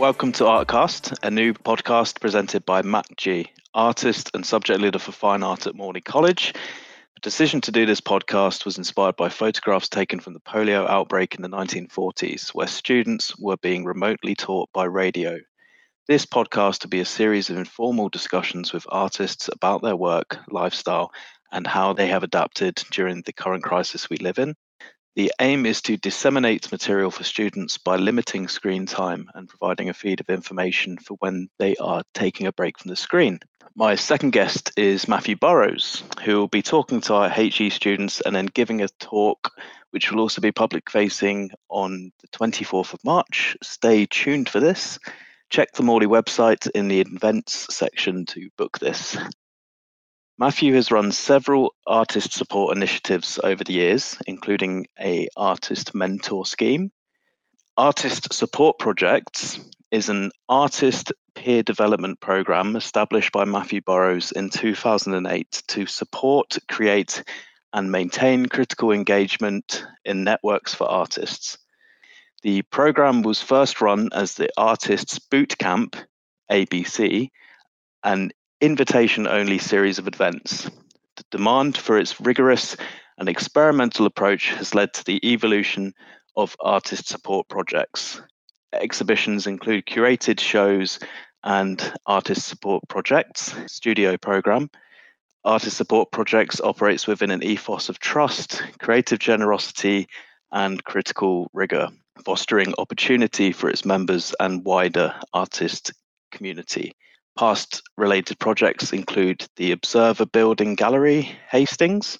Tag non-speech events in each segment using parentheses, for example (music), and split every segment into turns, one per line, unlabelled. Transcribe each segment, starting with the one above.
Welcome to Artcast, a new podcast presented by Matt G, artist and subject leader for fine art at Morley College. The decision to do this podcast was inspired by photographs taken from the polio outbreak in the 1940s, where students were being remotely taught by radio. This podcast will be a series of informal discussions with artists about their work, lifestyle, and how they have adapted during the current crisis we live in. The aim is to disseminate material for students by limiting screen time and providing a feed of information for when they are taking a break from the screen. My second guest is Matthew Burrows, who will be talking to our HE students and then giving a talk, which will also be public facing on the 24th of March. Stay tuned for this. Check the Morley website in the events section to book this. Matthew has run several artist support initiatives over the years, including a artist mentor scheme. Artist Support Projects is an artist peer development program established by Matthew Burrows in 2008 to support, create, and maintain critical engagement in networks for artists. The program was first run as the Artists Boot Camp, ABC, an invitation only series of events. The demand for its rigorous and experimental approach has led to the evolution of artist support projects. Exhibitions include curated shows and artist support projects, studio program. Artist support projects operates within an ethos of trust, creative generosity, and critical rigor, fostering opportunity for its members and wider artist community. Past related projects include the Observer Building Gallery, Hastings,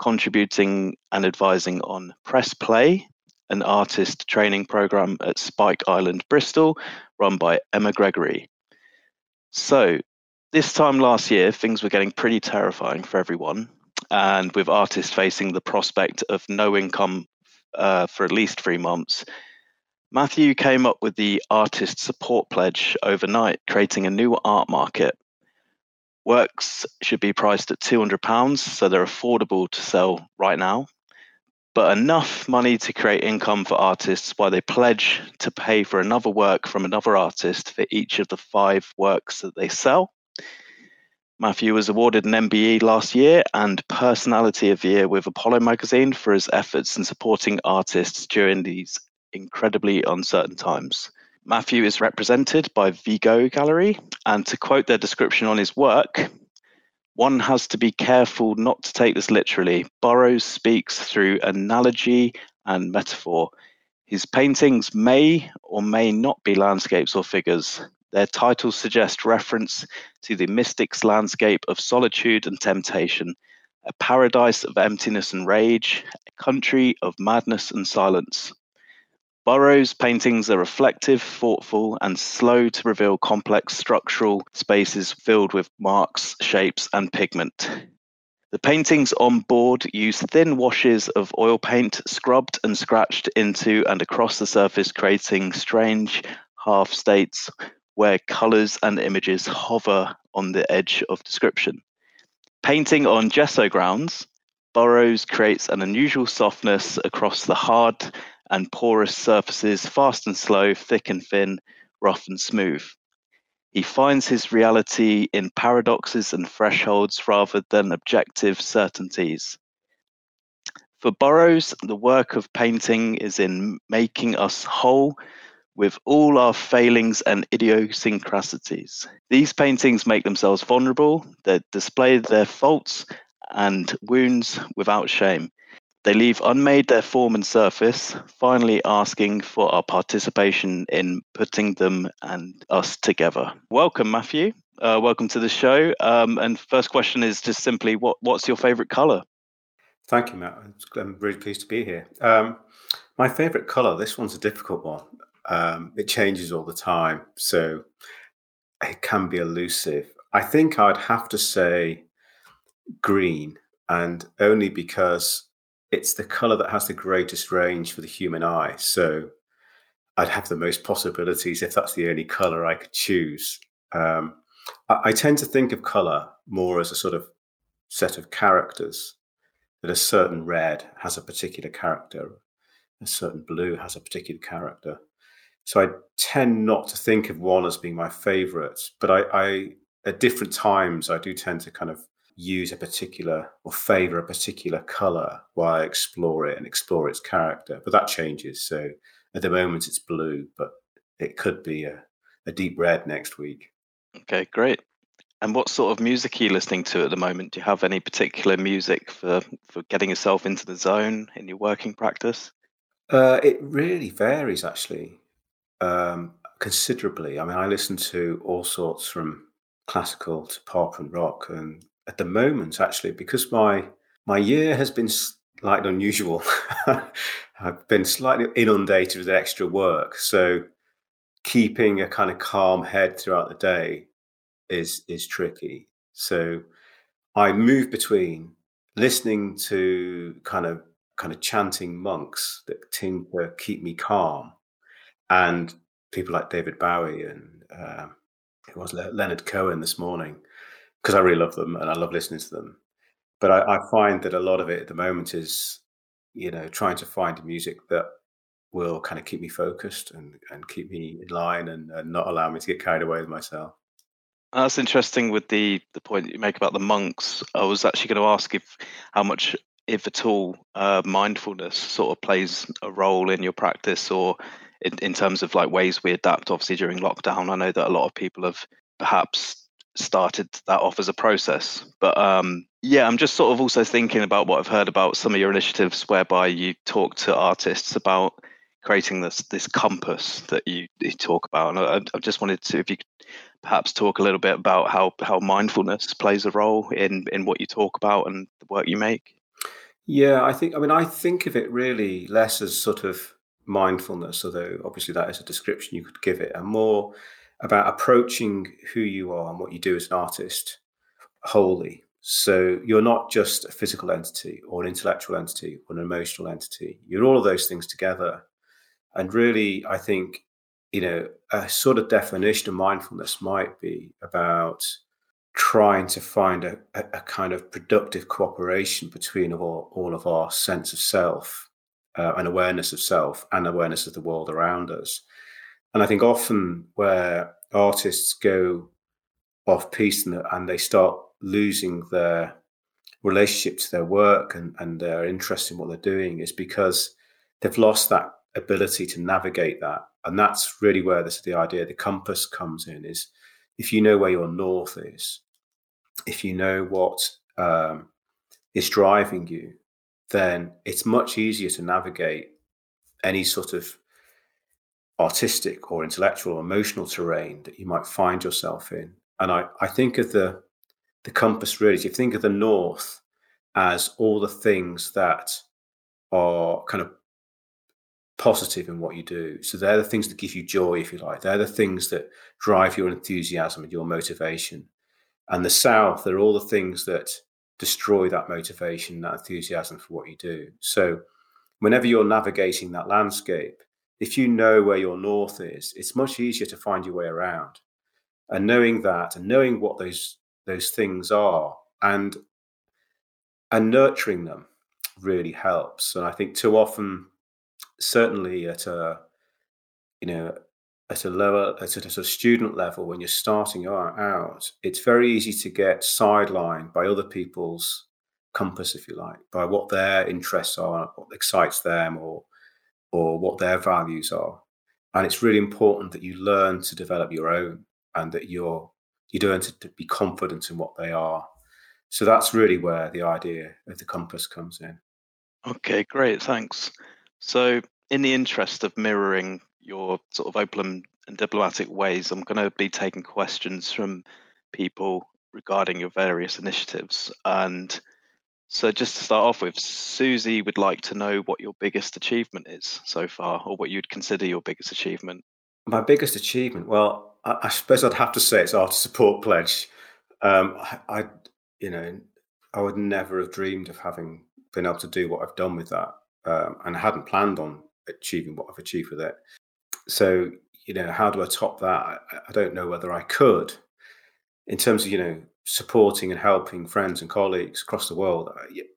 contributing and advising on Press Play, an artist training program at Spike Island, Bristol, run by Emma Gregory. So, this time last year, things were getting pretty terrifying for everyone, and with artists facing the prospect of no income uh, for at least three months, Matthew came up with the artist support pledge overnight, creating a new art market. Works should be priced at £200, so they're affordable to sell right now, but enough money to create income for artists while they pledge to pay for another work from another artist for each of the five works that they sell. Matthew was awarded an MBE last year and Personality of the Year with Apollo magazine for his efforts in supporting artists during these incredibly uncertain times. Matthew is represented by Vigo Gallery, and to quote their description on his work, one has to be careful not to take this literally. Burrows speaks through analogy and metaphor. His paintings may or may not be landscapes or figures. Their titles suggest reference to the mystic's landscape of solitude and temptation, a paradise of emptiness and rage, a country of madness and silence. Burrows' paintings are reflective, thoughtful, and slow to reveal complex structural spaces filled with marks, shapes, and pigment. The paintings on board use thin washes of oil paint scrubbed and scratched into and across the surface, creating strange half states where colors and images hover on the edge of description. Painting on gesso grounds, Burrows creates an unusual softness across the hard and porous surfaces, fast and slow, thick and thin, rough and smooth. He finds his reality in paradoxes and thresholds rather than objective certainties. For Burrows, the work of painting is in making us whole with all our failings and idiosyncrasies. These paintings make themselves vulnerable, they display their faults and wounds without shame. They leave unmade their form and surface, finally asking for our participation in putting them and us together. Welcome, Matthew. Uh, welcome to the show. Um, and first question is just simply, what what's your favourite colour?
Thank you, Matt. I'm really pleased to be here. Um, my favourite colour. This one's a difficult one. Um, it changes all the time, so it can be elusive. I think I'd have to say green, and only because it's the color that has the greatest range for the human eye. So I'd have the most possibilities if that's the only color I could choose. Um, I, I, tend to think of color more as a sort of set of characters. That a certain red has a particular character, a certain blue has a particular character. So I tend not to think of one as being my favorite, but I, I at different times I do tend to kind of use a particular or favor a particular color while I explore it and explore its character. But that changes. So at the moment it's blue, but it could be a, a deep red next week.
Okay, great. And what sort of music are you listening to at the moment? Do you have any particular music for, for getting yourself into the zone in your working practice?
Uh, it really varies actually um, considerably. I mean, I listen to all sorts from classical to pop and rock, and at the moment, actually, because my my year has been slightly unusual, (laughs) I've been slightly inundated with extra work. So keeping a kind of calm head throughout the day is is tricky. So I move between listening to kind of kind of chanting monks that tend to keep me calm, and people like David Bowie and uh, it was Leonard Cohen this morning because I really love them and I love listening to them. But I, I, find that a lot of it at the moment is, you know, trying to find music that will kind of keep me focused and, and keep me in line and, and not allow me to get carried away with myself.
That's interesting with the the point you make about the monks. I was actually going to ask if how much, if at all, uh, mindfulness sort of plays a role in your practice, or in, in terms of like ways we adapt. Obviously, during lockdown, I know that a lot of people have perhaps started that off as a process. But um, yeah, I'm just sort of also thinking about what I've heard about some of your initiatives whereby you talk to artists about creating this this compass that you, you talk about. And I, I just wanted to, if you could perhaps talk a little bit about how how mindfulness plays a role in in what you talk about and the work you make.
Yeah, I think. I mean, I think of it really less as sort of mindfulness, although obviously that is a description you could give it, and more about approaching who you are and what you do as an artist wholly. So you're not just a physical entity or an intellectual entity or an emotional entity. You're all of those things together. And really, I think, you know, a sort of definition of mindfulness might be about trying to find a, a, kind of productive cooperation between all, all of our sense of self uh, and awareness of self and awareness of the world around us. And I think often where artists go off piece and, and they start losing their relationship to their work and, and their interest in what they're doing is because they've lost that ability to navigate that. And that's really where this the idea, the compass comes in is if you know where your north is, if you know what um, is driving you, then it's much easier to navigate any sort of artistic or intellectual or emotional terrain that you might find yourself in. And I, I think of the the compass really, if you think of the north as all the things that are kind of positive in what you do. So they're the things that give you joy, if you like. They're the things that drive your enthusiasm and your motivation. And the south, they're all the things that destroy that motivation, that enthusiasm for what you do. So whenever you're navigating that landscape, if you know where your north is, it's much easier to find your way around. And knowing that and knowing what those those things are and and nurturing them really helps. And I think too often, certainly at a you know at a lower at a, at a student level when you're starting out, it's very easy to get sidelined by other people's compass, if you like, by what their interests are, what excites them, or or what their values are. And it's really important that you learn to develop your own and that you're you learn to, to be confident in what they are. So that's really where the idea of the compass comes in.
Okay, great, thanks. So, in the interest of mirroring your sort of open and diplomatic ways, I'm going to be taking questions from people regarding your various initiatives. And so, just to start off with, Susie would like to know what your biggest achievement is so far, or what you'd consider your biggest achievement.
My biggest achievement, well, I, I suppose I'd have to say it's Artist Support Pledge. Um, I, I, you know, I would never have dreamed of having been able to do what I've done with that, um, and I hadn't planned on achieving what I've achieved with it. So, you know, how do I top that? I, I don't know whether I could. In terms of you know supporting and helping friends and colleagues across the world,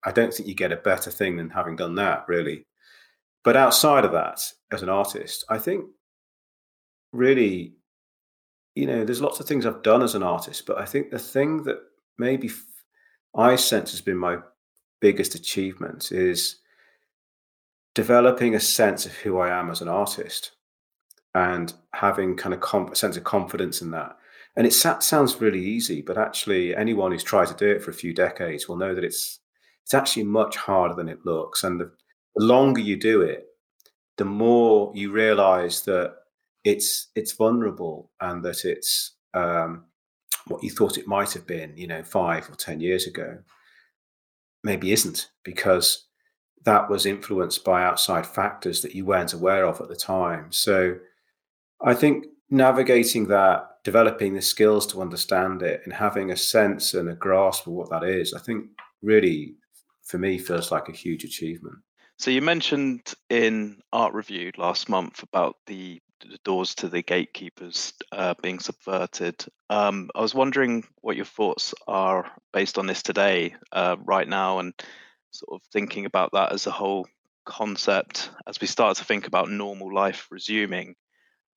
I don't think you get a better thing than having done that, really. But outside of that, as an artist, I think really, you know, there's lots of things I've done as an artist, but I think the thing that maybe I sense has been my biggest achievement is developing a sense of who I am as an artist and having kind of a sense of confidence in that. And it sounds really easy, but actually, anyone who's tried to do it for a few decades will know that it's it's actually much harder than it looks. And the, the longer you do it, the more you realize that it's it's vulnerable and that it's um, what you thought it might have been, you know, five or ten years ago, maybe isn't because that was influenced by outside factors that you weren't aware of at the time. So I think navigating that, developing the skills to understand it, and having a sense and a grasp of what that is, I think really for me feels like a huge achievement.
So you mentioned in Art Review last month about the, the doors to the gatekeepers uh, being subverted. Um, I was wondering what your thoughts are based on this today, uh, right now, and sort of thinking about that as a whole concept as we start to think about normal life resuming.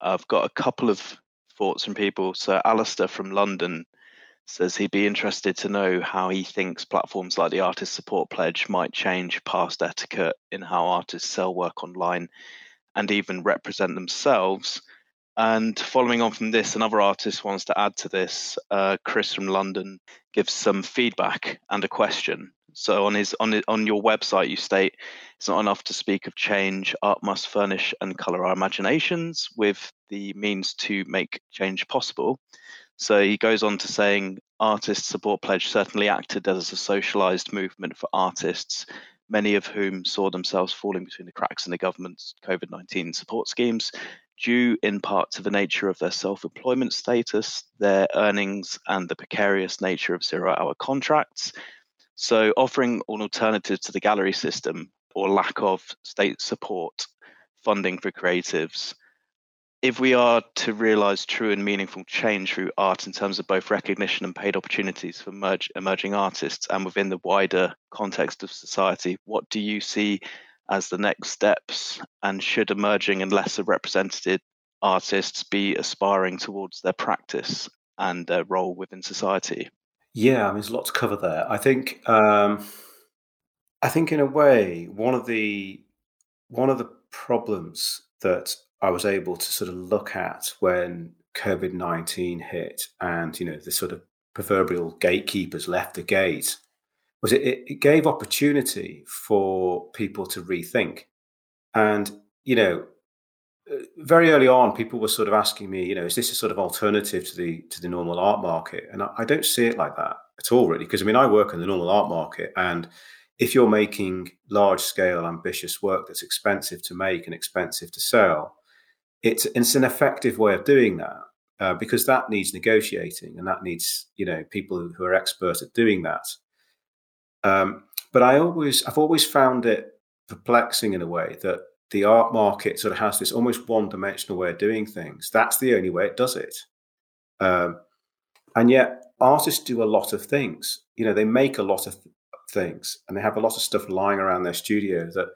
I've got a couple of thoughts from people. So Alistair from London says he'd be interested to know how he thinks platforms like the Artist Support Pledge might change past etiquette in how artists sell work online and even represent themselves. And following on from this, another artist wants to add to this. Uh, Chris from London gives some feedback and a question. So on his on on your website, you state it's not enough to speak of change. Art must furnish and color our imaginations with the means to make change possible. So he goes on to saying Artist Support Pledge certainly acted as a socialized movement for artists, many of whom saw themselves falling between the cracks in the government's COVID 19 support schemes, due in part to the nature of their self employment status, their earnings, and the precarious nature of zero hour contracts. So, offering an alternative to the gallery system or lack of state support funding for creatives if we are to realize true and meaningful change through art in terms of both recognition and paid opportunities for merge, emerging artists and within the wider context of society, what do you see as the next steps? And should emerging and lesser represented artists be aspiring towards their practice and their role within society?
Yeah, I mean, there's a lot to cover there. I think, um, I think in a way, one of the one of the problems that I was able to sort of look at when COVID 19 hit and, you know, the sort of proverbial gatekeepers left the gate was it, it gave opportunity for people to rethink. And, you know, very early on, people were sort of asking me, you know, is this a sort of alternative to the to the normal art market? And I, I don't see it like that at all, really, because I mean, I work in the normal art market, and if you're making large scale, ambitious work that's expensive to make and expensive to sell, it's it's an effective way of doing that uh, because that needs negotiating and that needs you know people who are expert at doing that. Um, but I always I've always found it perplexing in a way that the art market sort of has this almost one dimensional way of doing things. That's the only way it does it. Um, and yet artists do a lot of things. You know, they make a lot of th- things and they have a lot of stuff lying around their studio that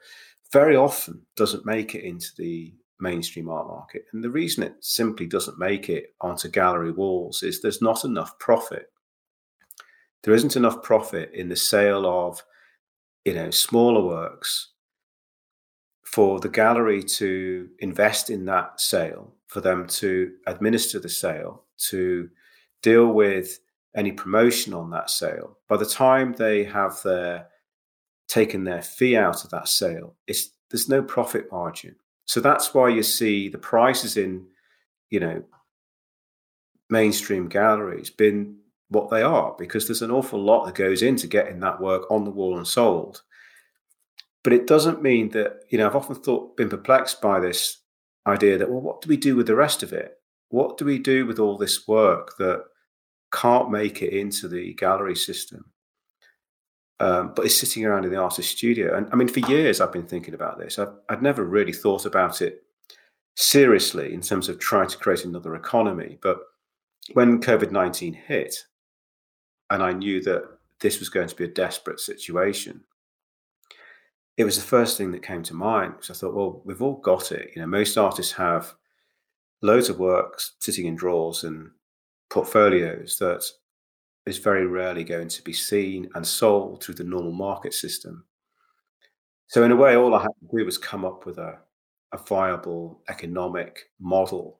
very often doesn't make it into the mainstream art market. And the reason it simply doesn't make it onto gallery walls is there's not enough profit. There isn't enough profit in the sale of, you know, smaller works for the gallery to invest in that sale, for them to administer the sale, to deal with any promotion on that sale. By the time they have their taken their fee out of that sale, it's there's no profit margin. So that's why you see the prices in, you know, mainstream galleries been what they are because there's an awful lot that goes into getting that work on the wall and sold. But it doesn't mean that, you know, I've often thought, been perplexed by this idea that, well, what do we do with the rest of it? What do we do with all this work that can't make it into the gallery system? um, but is sitting around in the artist studio. And I mean, for years I've been thinking about this. I've, I'd never really thought about it seriously in terms of trying to create another economy. But when COVID 19 hit, and I knew that this was going to be a desperate situation, it was the first thing that came to mind because I thought, well, we've all got it. You know, most artists have loads of works sitting in drawers and portfolios that is very rarely going to be seen and sold through the normal market system. So, in a way, all I had to do was come up with a, a viable economic model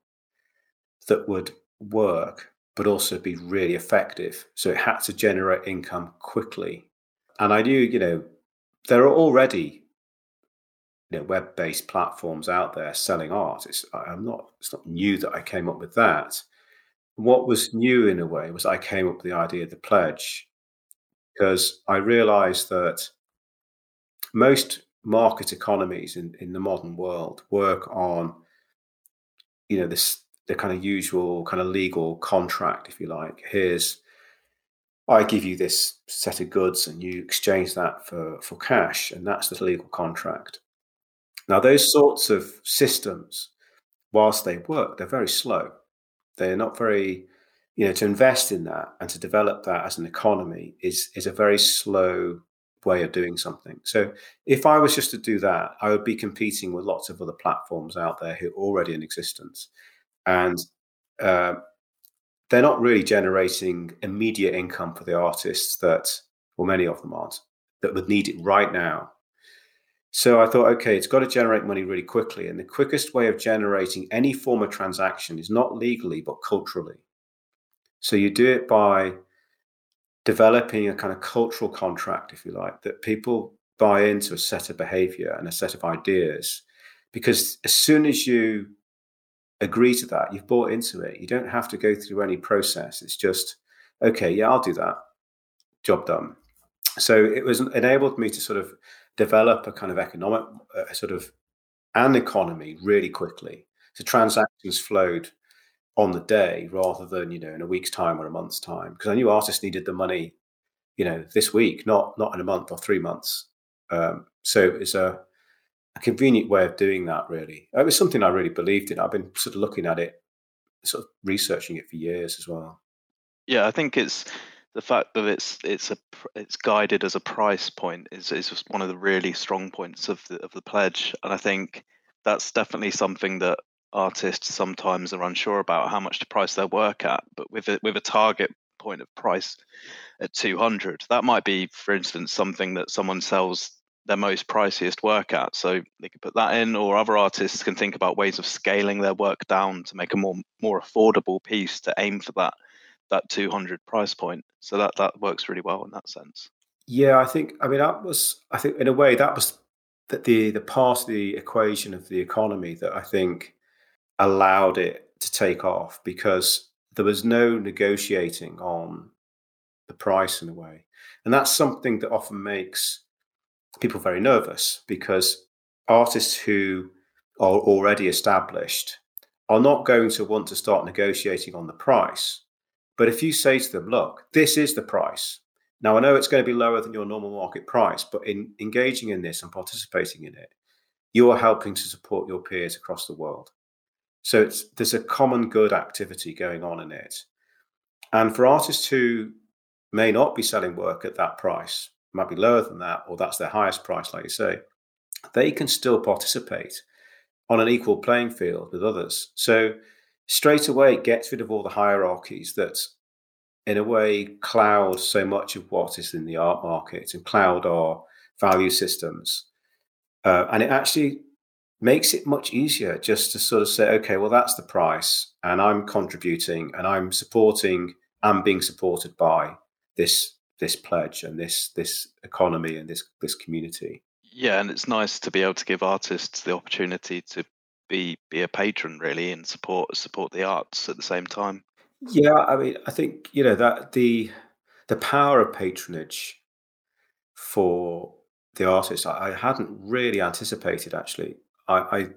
that would work, but also be really effective. So, it had to generate income quickly. And I knew, you know, there are already you know, web-based platforms out there selling art. It's I'm not it's not new that I came up with that. What was new in a way was I came up with the idea of the pledge because I realized that most market economies in, in the modern world work on you know this the kind of usual kind of legal contract if you like here's i give you this set of goods and you exchange that for for cash and that's the legal contract now, those sorts of systems, whilst they work, they're very slow. They're not very, you know, to invest in that and to develop that as an economy is is a very slow way of doing something. So if I was just to do that, I would be competing with lots of other platforms out there who are already in existence, and uh, they're not really generating immediate income for the artists that, well, many of them aren't, that would need it right now so I thought, okay, it's got to generate money really quickly. And the quickest way of generating any form of transaction is not legally, but culturally. So you do it by developing a kind of cultural contract, if you like, that people buy into a set of behavior and a set of ideas. Because as soon as you agree to that, you've bought into it. You don't have to go through any process. It's just, okay, yeah, I'll do that. Job done. So it was enabled me to sort of develop a kind of economic uh, sort of an economy really quickly. So transactions flowed on the day rather than you know in a week's time or a month's time because I knew artists needed the money, you know, this week, not not in a month or three months. Um, so it's a, a convenient way of doing that. Really, uh, it was something I really believed in. I've been sort of looking at it, sort of researching it for years as well.
Yeah, I think it's the fact that it's it's a it's guided as a price point is is one of the really strong points of the of the pledge, and I think that's definitely something that artists sometimes are unsure about how much to price their work at. But with a, with a target point of price at 200, that might be, for instance, something that someone sells their most priciest work at. So they could put that in, or other artists can think about ways of scaling their work down to make a more more affordable piece to aim for that that 200 price point. So that that works really well in that sense.
Yeah, I think. I mean, that was. I think in a way that was the the, the part of the equation of the economy that I think allowed it to take off because there was no negotiating on the price in a way, and that's something that often makes people very nervous because artists who are already established are not going to want to start negotiating on the price but if you say to them, look, this is the price. Now, I know it's going to be lower than your normal market price, but in engaging in this and participating in it, you are helping to support your peers across the world. So there's a common good activity going on in it. And for artists who may not be selling work at that price, might be lower than that, or that's their highest price, like you say, they can still participate on an equal playing field with others. So straight away it gets rid of all the hierarchies that in a way cloud so much of what is in the art market and cloud our value systems uh, and it actually makes it much easier just to sort of say okay well that's the price and i'm contributing and i'm supporting and being supported by this this pledge and this this economy and this this community
yeah and it's nice to be able to give artists the opportunity to be be a patron really and support support the arts at the same time.
Yeah, I mean, I think you know that the the power of patronage for the artist, I, I hadn't really anticipated. Actually, I, I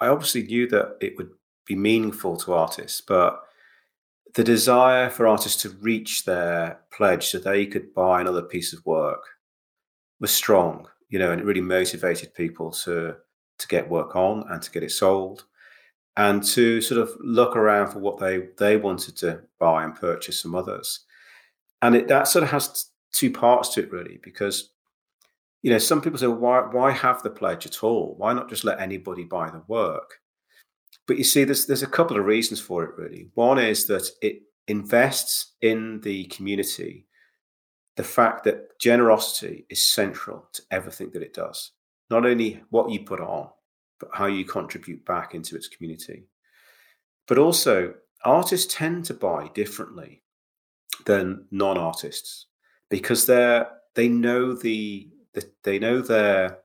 I obviously knew that it would be meaningful to artists, but the desire for artists to reach their pledge so they could buy another piece of work was strong, you know, and it really motivated people to to get work on and to get it sold and to sort of look around for what they they wanted to buy and purchase some others. And it, that sort of has two parts to it really because you know some people say why why have the pledge at all? Why not just let anybody buy the work But you see, there's there's a couple of reasons for it really. One is that it invests in the community the fact that generosity is central to everything that it does. Not only what you put on, but how you contribute back into its community. But also, artists tend to buy differently than non-artists because they're they know the, the they know their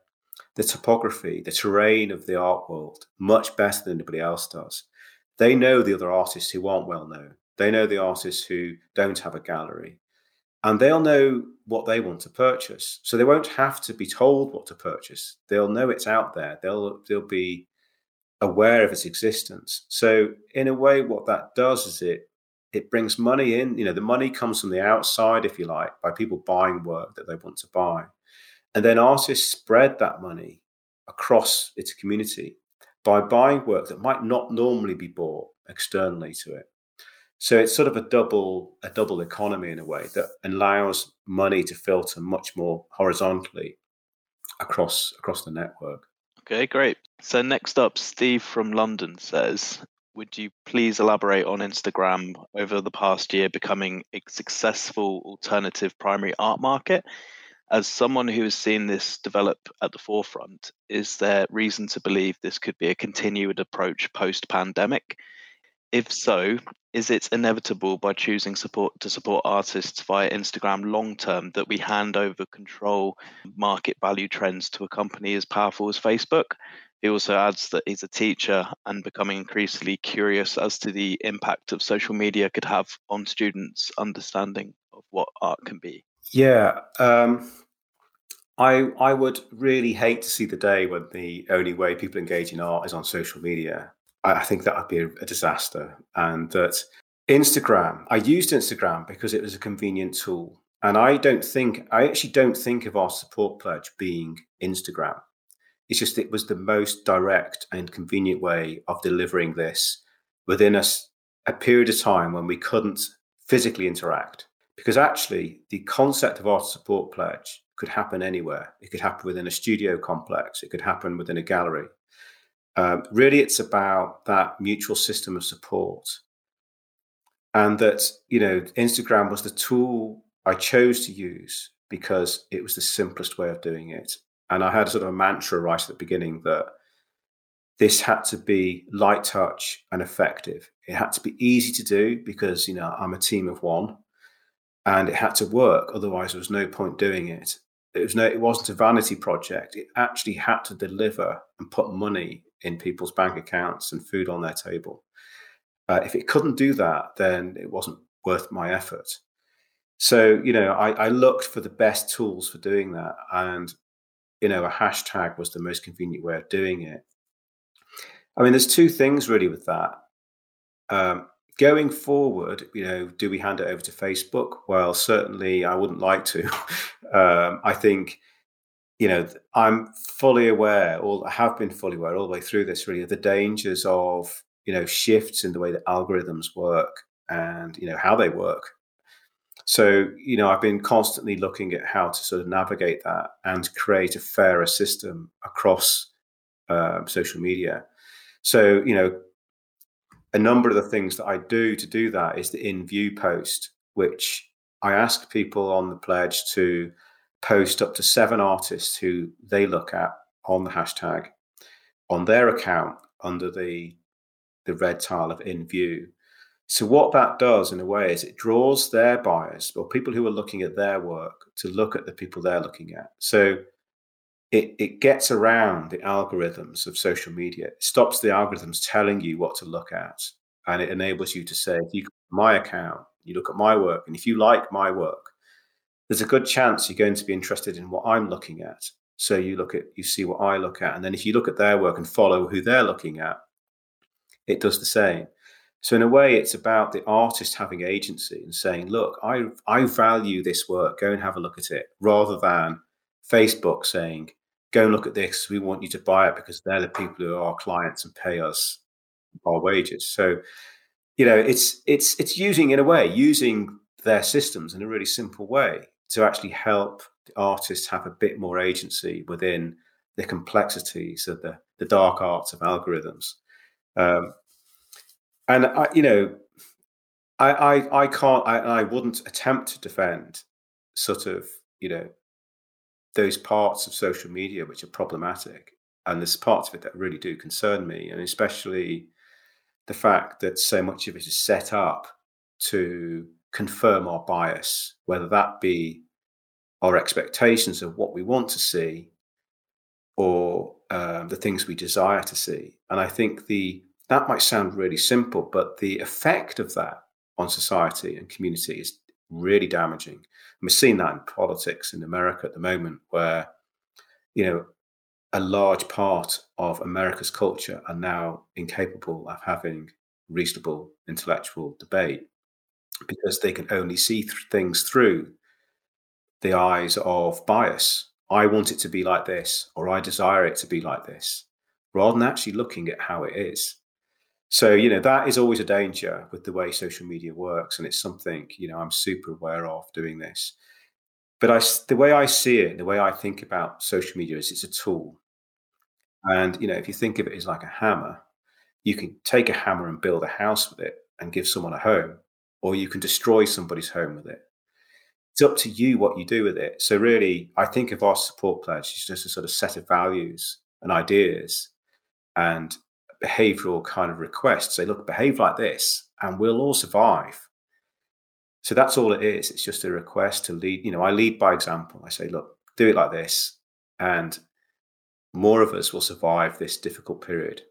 the topography, the terrain of the art world much better than anybody else does. They know the other artists who aren't well known. They know the artists who don't have a gallery. And they'll know what they want to purchase. So they won't have to be told what to purchase. They'll know it's out there. They'll they'll be aware of its existence. So in a way, what that does is it it brings money in. You know, the money comes from the outside, if you like, by people buying work that they want to buy. And then artists spread that money across its community by buying work that might not normally be bought externally to it. So it's sort of a double a double economy in a way that allows money to filter much more horizontally across across the network.
Okay, great. So next up, Steve from London says, would you please elaborate on Instagram over the past year becoming a successful alternative primary art market? As someone who has seen this develop at the forefront, is there reason to believe this could be a continued approach post pandemic? If so, is it inevitable by choosing support to support artists via Instagram long term that we hand over control market value trends to a company as powerful as Facebook? He also adds that he's a teacher and becoming increasingly curious as to the impact of social media could have on students' understanding of what art can be.
Yeah, um, I I would really hate to see the day when the only way people engage in art is on social media. I, I think that would be a, a disaster, and that Instagram. I used Instagram because it was a convenient tool, and I don't think I actually don't think of our support pledge being Instagram. It's just it was the most direct and convenient way of delivering this within a, a period of time when we couldn't physically interact. Because actually, the concept of our support pledge could happen anywhere. It could happen within a studio complex. It could happen within a gallery. Um, really, it's about that mutual system of support, and that you know, Instagram was the tool I chose to use because it was the simplest way of doing it, and I had sort of a mantra right at the beginning that this had to be light touch and effective. It had to be easy to do because, you know, I'm a team of one and it had to work. Otherwise, there was no point doing it. It was no, it wasn't a vanity project. It actually had to deliver and put money in people's bank accounts and food on their table. Uh, if it couldn't do that, then it wasn't worth my effort. So, you know, I, I looked for the best tools for doing that. And you know, a hashtag was the most convenient way of doing it. I mean, there's two things really with that. Um, going forward, you know, do we hand it over to Facebook? Well, certainly I wouldn't like to. (laughs) um, I think, you know, I'm fully aware, or I have been fully aware all the way through this, really, of the dangers of, you know, shifts in the way that algorithms work and, you know, how they work. So, you know, I've been constantly looking at how to sort of navigate that and create a fairer system across uh, social media. So, you know, a number of the things that I do to do that is the in view post, which I ask people on the pledge to post up to seven artists who they look at on the hashtag on their account under the the red tile of in view so what that does in a way is it draws their buyers or people who are looking at their work to look at the people they're looking at. So it, it gets around the algorithms of social media. It stops the algorithms telling you what to look at. And it enables you to say, if you my account, you look at my work, and if you like my work, there's a good chance you're going to be interested in what I'm looking at. So you look at, you see what I look at. And then if you look at their work and follow who they're looking at, it does the same. So in a way, it's about the artist having agency and saying, "Look, I I value this work. Go and have a look at it," rather than Facebook saying, "Go and look at this. We want you to buy it because they're the people who are our clients and pay us our wages." So, you know, it's it's it's using in a way using their systems in a really simple way to actually help the artists have a bit more agency within the complexities of the the dark arts of algorithms. Um, and I, you know, I, I, I can't, I, I wouldn't attempt to defend sort of, you know, those parts of social media which are problematic. And there's parts of it that really do concern me, and especially the fact that so much of it is set up to confirm our bias, whether that be our expectations of what we want to see or um, the things we desire to see. And I think the that might sound really simple, but the effect of that on society and community is really damaging. We're seeing that in politics in America at the moment, where you know a large part of America's culture are now incapable of having reasonable intellectual debate because they can only see th- things through the eyes of bias. I want it to be like this, or I desire it to be like this, rather than actually looking at how it is. So, you know, that is always a danger with the way social media works. And it's something, you know, I'm super aware of doing this. But I, the way I see it, the way I think about social media is it's a tool. And, you know, if you think of it as like a hammer, you can take a hammer and build a house with it and give someone a home, or you can destroy somebody's home with it it's up to you what you do with it. So really, I think of our support pledge as just a sort of set of values and ideas and behavioral kind of requests. Say, look, behave like this, and we'll all survive. So that's all it is. It's just a request to lead. You know, I lead by example. I say, look, do it like this, and more of us will survive this difficult period.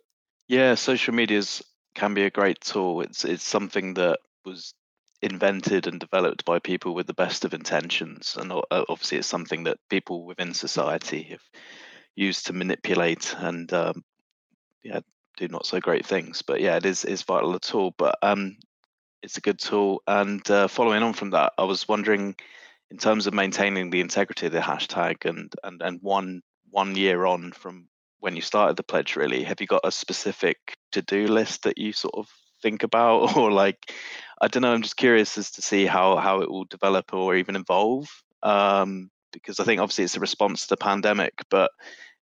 Yeah, social medias can be a great tool. It's it's something that was invented and developed by people with the best of intentions and obviously it's something that people within society have used to manipulate and um, yeah do not so great things but yeah it is is vital at all but um it's a good tool and uh, following on from that i was wondering in terms of maintaining the integrity of the hashtag and and and one one year on from when you started the pledge really have you got a specific to-do list that you sort of think about (laughs) or like I don't know. I'm just curious as to see how how it will develop or even evolve. Um, because I think obviously it's a response to the pandemic, but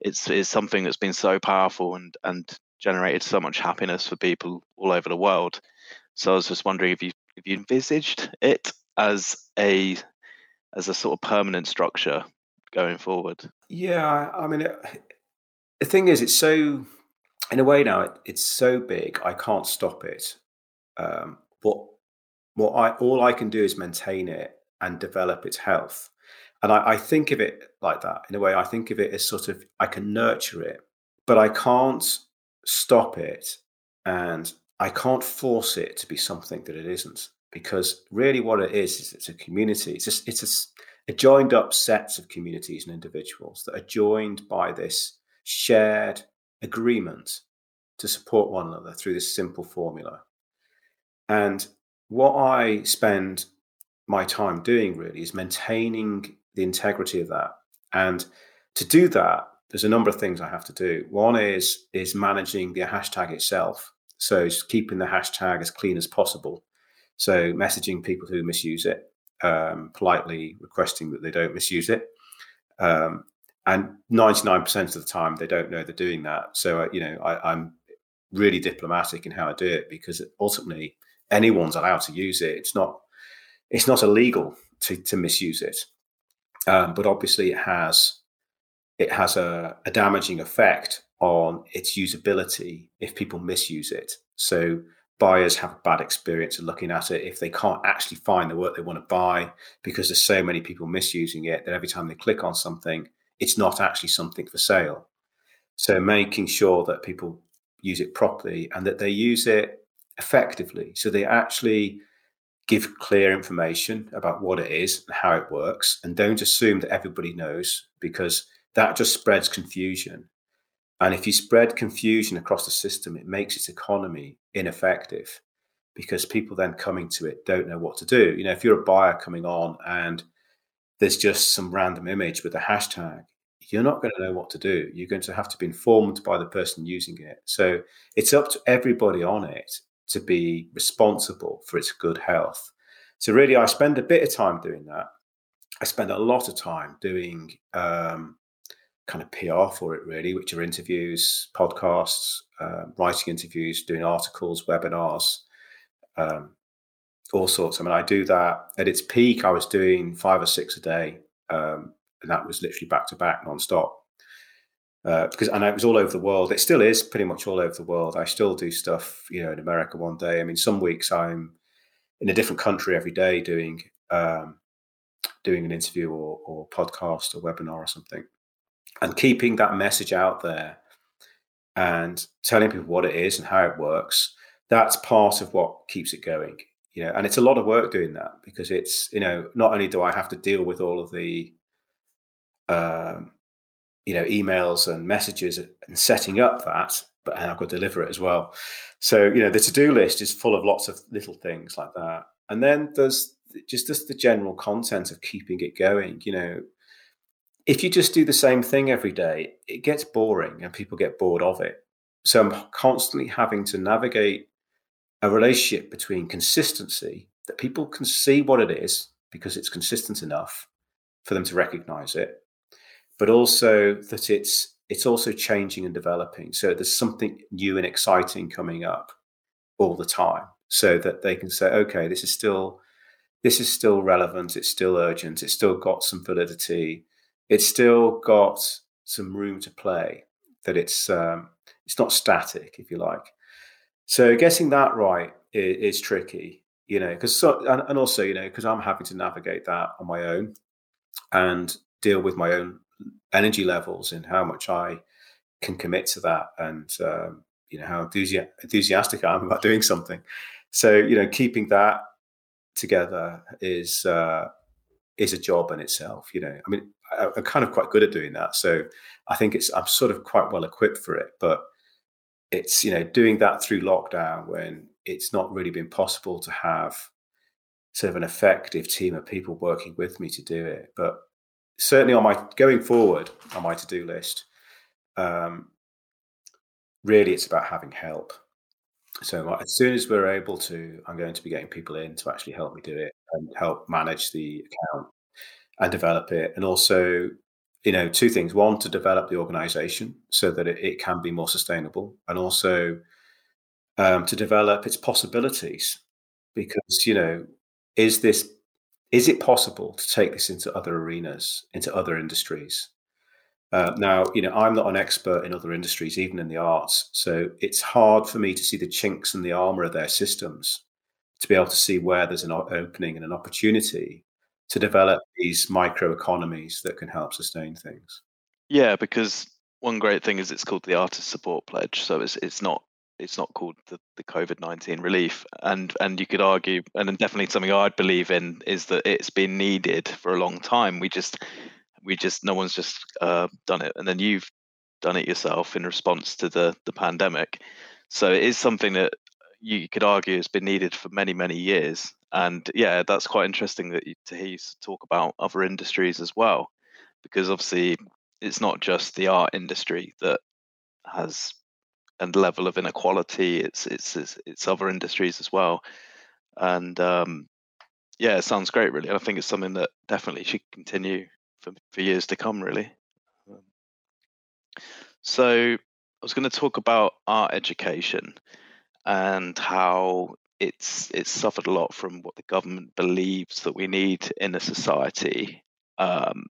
it's it's something that's been so powerful and and generated so much happiness for people all over the world. So I was just wondering if you if you envisaged it as a as a sort of permanent structure going forward.
Yeah, I mean, it, the thing is, it's so in a way now it, it's so big I can't stop it. Um, what what I all I can do is maintain it and develop its health. And I, I, think of it like that in a way. I think of it as sort of I can nurture it, but I can't stop it and I can't force it to be something that it isn't. Because really, what it is is it's a community. It's a, it's a, a joined up sets of communities and individuals that are joined by this shared agreement to support one another through this simple formula. And what I spend my time doing really is maintaining the integrity of that. And to do that, there's a number of things I have to do. One is is managing the hashtag itself. So it's keeping the hashtag as clean as possible. So messaging people who misuse it, um, politely requesting that they don't misuse it. Um, and 99% of the time they don't know they're doing that. So, uh, you know, I, I'm really diplomatic in how I do it because ultimately anyone's allowed to use it. It's not it's not illegal to, to misuse it, um, but obviously it has it has a, a damaging effect on its usability if people misuse it. So buyers have a bad experience of looking at it if they can't actually find the work they want to buy because there's so many people misusing it that every time they click on something, it's not actually something for sale. So making sure that people use it properly and that they use it effectively. So they actually give clear information about what it is and how it works, and don't assume that everybody knows because that just spreads confusion. And if you spread confusion across the system, it makes its economy ineffective because people then coming to it don't know what to do. You know, if you're a buyer coming on and there's just some random image with a hashtag, you're not going to know what to do. You're going to have to be informed by the person using it. So it's up to everybody on it to be responsible for its good health. So really, I spend a bit of time doing that. I spend a lot of time doing um, kind of PR for it, really, which are interviews, podcasts, uh, writing interviews, doing articles, webinars, um, all sorts. I mean, I do that at its peak. I was doing five or six a day, um, and that was literally back to back, nonstop. Uh, because and it was all over the world. It still is pretty much all over the world. I still do stuff, you know, in America one day. I mean, some weeks I'm in a different country every day doing um, doing an interview or, or podcast or webinar or something, and keeping that message out there and telling people what it is and how it works. That's part of what keeps it going you know and it's a lot of work doing that because it's you know not only do i have to deal with all of the um, you know emails and messages and setting up that but i've got to deliver it as well so you know the to-do list is full of lots of little things like that and then there's just just the general content of keeping it going you know if you just do the same thing every day it gets boring and people get bored of it. So i'm constantly having to navigate a relationship between consistency that people can see what it is because it's consistent enough for them to recognize it but also that it's it's also changing and developing. So there's something new and exciting coming up all the time so that they can say okay this is still this is still relevant it's still urgent it's still got some validity it's still got some room to play that it's um, it's not static if you like so getting that right is, is tricky, you know, because so, and, and also, you know, because I'm having to navigate that on my own and deal with my own energy levels and how much I can commit to that and, um, you know, how enthusi- enthusiastic I am about doing something. So, you know, keeping that together is, uh, is a job in itself, you know. I mean, I, I'm kind of quite good at doing that. So I think it's, I'm sort of quite well equipped for it. But it's you know doing that through lockdown when it's not really been possible to have sort of an effective team of people working with me to do it but certainly on my going forward on my to-do list um, really it's about having help so as soon as we're able to i'm going to be getting people in to actually help me do it and help manage the account and develop it and also you know, two things. One, to develop the organization so that it, it can be more sustainable, and also um, to develop its possibilities. Because, you know, is this is it possible to take this into other arenas, into other industries? Uh, now, you know, I'm not an expert in other industries, even in the arts, so it's hard for me to see the chinks in the armor of their systems to be able to see where there's an opening and an opportunity to develop these micro economies that can help sustain things.
Yeah, because one great thing is it's called the Artist Support Pledge, so it's it's not it's not called the, the COVID nineteen relief, and and you could argue, and definitely something I'd believe in is that it's been needed for a long time. We just we just no one's just uh, done it, and then you've done it yourself in response to the the pandemic. So it is something that you could argue has been needed for many many years. And yeah that's quite interesting that you, to hear you talk about other industries as well because obviously it's not just the art industry that has a level of inequality it's it's it's, it's other industries as well. And um, yeah it sounds great really And i think it's something that definitely should continue for, for years to come really. Um, so i was going to talk about art education and how it's it's suffered a lot from what the government believes that we need in a society um,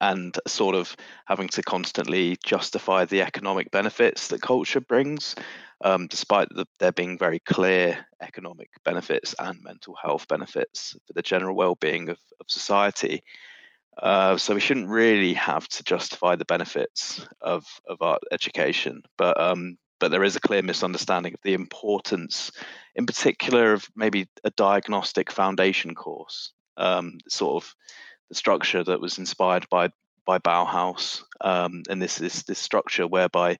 and sort of having to constantly justify the economic benefits that culture brings um, despite the, there being very clear economic benefits and mental health benefits for the general well-being of, of society. Uh, so we shouldn't really have to justify the benefits of, of art education but um, but there is a clear misunderstanding of the importance, in particular, of maybe a diagnostic foundation course, um, sort of the structure that was inspired by by Bauhaus, um, and this is this structure whereby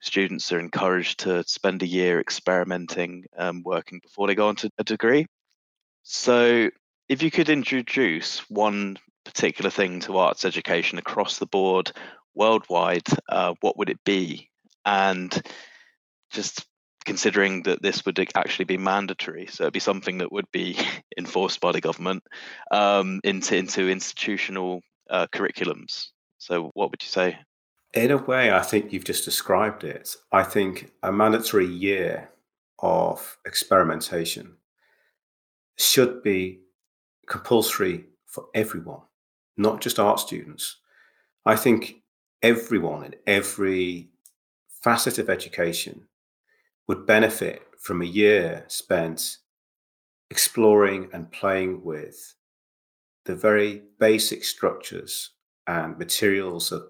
students are encouraged to spend a year experimenting, um, working before they go on to a degree. So, if you could introduce one particular thing to arts education across the board worldwide, uh, what would it be? And just considering that this would actually be mandatory, so it'd be something that would be (laughs) enforced by the government um, into into institutional uh, curriculums. So, what would you say?
In a way, I think you've just described it. I think a mandatory year of experimentation should be compulsory for everyone, not just art students. I think everyone in every facet of education would benefit from a year spent exploring and playing with the very basic structures and materials of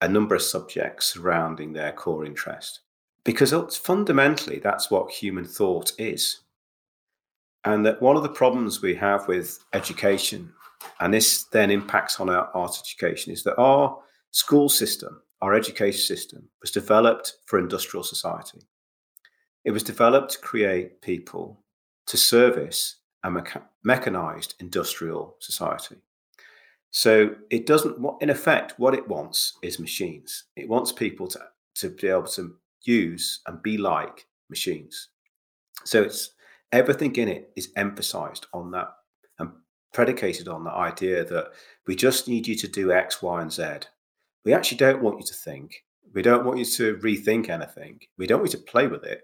a number of subjects surrounding their core interest. Because fundamentally, that's what human thought is. And that one of the problems we have with education, and this then impacts on our art education, is that our school system, our education system, was developed for industrial society. It was developed to create people to service a mecha- mechanized industrial society. So it doesn't, in effect, what it wants is machines. It wants people to, to be able to use and be like machines. So it's everything in it is emphasized on that and predicated on the idea that we just need you to do X, Y, and Z. We actually don't want you to think. We don't want you to rethink anything. We don't want you to play with it.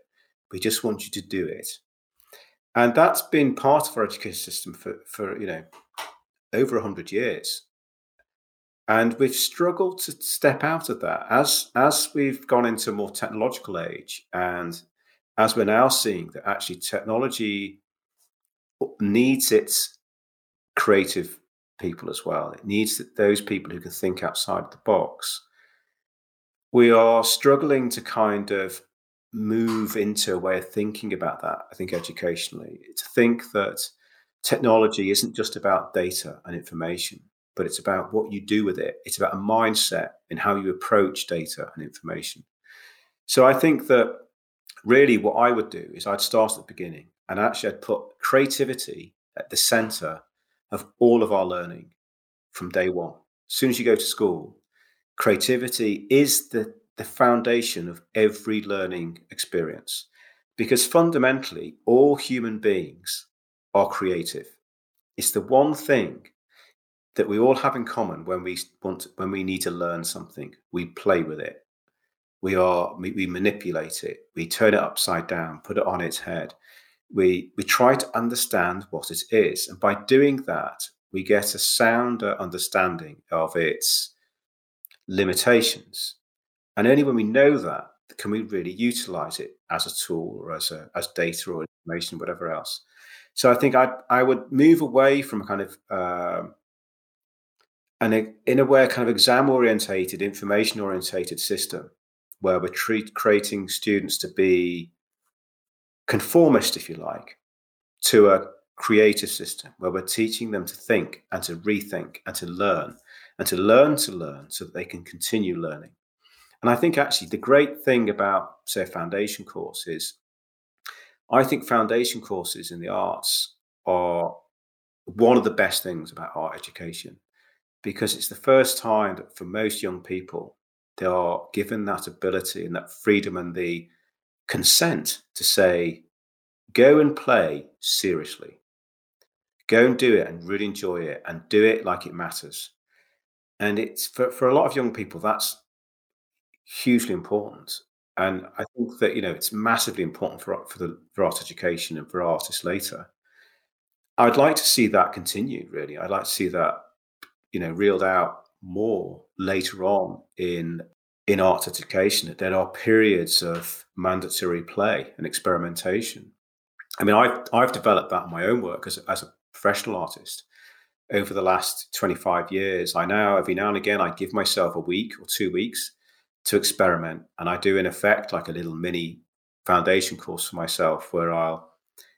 We just want you to do it. And that's been part of our education system for, for you know, over 100 years. And we've struggled to step out of that as as we've gone into a more technological age, and as we're now seeing that actually technology needs its creative people as well. It needs those people who can think outside the box. We are struggling to kind of move into a way of thinking about that, I think, educationally, to think that technology isn't just about data and information, but it's about what you do with it. It's about a mindset in how you approach data and information. So I think that really what I would do is I'd start at the beginning and actually I'd put creativity at the center of all of our learning from day one. As soon as you go to school, creativity is the the foundation of every learning experience because fundamentally all human beings are creative. It's the one thing that we all have in common when we want when we need to learn something. We play with it. We are we, we manipulate it. We turn it upside down put it on its head. We we try to understand what it is and by doing that we get a sounder understanding of its limitations and only when we know that can we really utilize it as a tool or as a as data or information, whatever else. So I think I I would move away from kind of um, an in a way kind of exam orientated, information orientated system where we're treat, creating students to be conformist, if you like, to a creative system where we're teaching them to think and to rethink and to learn and to learn to learn so that they can continue learning. And I think actually the great thing about, say, a foundation course is I think foundation courses in the arts are one of the best things about art education because it's the first time that for most young people, they are given that ability and that freedom and the consent to say, go and play seriously. Go and do it and really enjoy it and do it like it matters. And it's for, for a lot of young people, that's hugely important. And I think that you know it's massively important for for the for art education and for artists later. I'd like to see that continue. Really, I'd like to see that you know reeled out more later on in in art education. That there are periods of mandatory play and experimentation. I mean, I've I've developed that in my own work as as a professional artist over the last 25 years. I now every now and again I give myself a week or two weeks to experiment. And I do, in effect, like a little mini foundation course for myself where I'll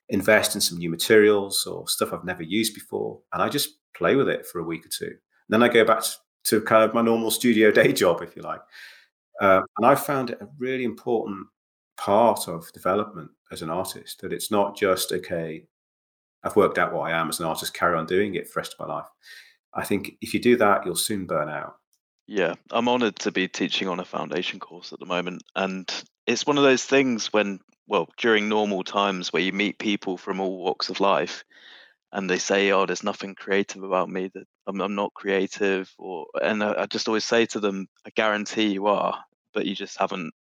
invest in some new materials or stuff I've never used before. And I just play with it for a week or two. And then I go back to kind of my normal studio day (laughs) job, if you like. Uh, and I found it a really important part of development as an artist that it's not just, okay, I've worked out what I am as an artist, carry on doing it for the rest of my life. I think if you do that, you'll soon burn out.
Yeah, I'm honored to be teaching on a foundation course at the moment. And it's one of those things when, well, during normal times where you meet people from all walks of life and they say, "Oh, there's nothing creative about me. That I'm, I'm not creative," or and I, I just always say to them, "I guarantee you are, but you just haven't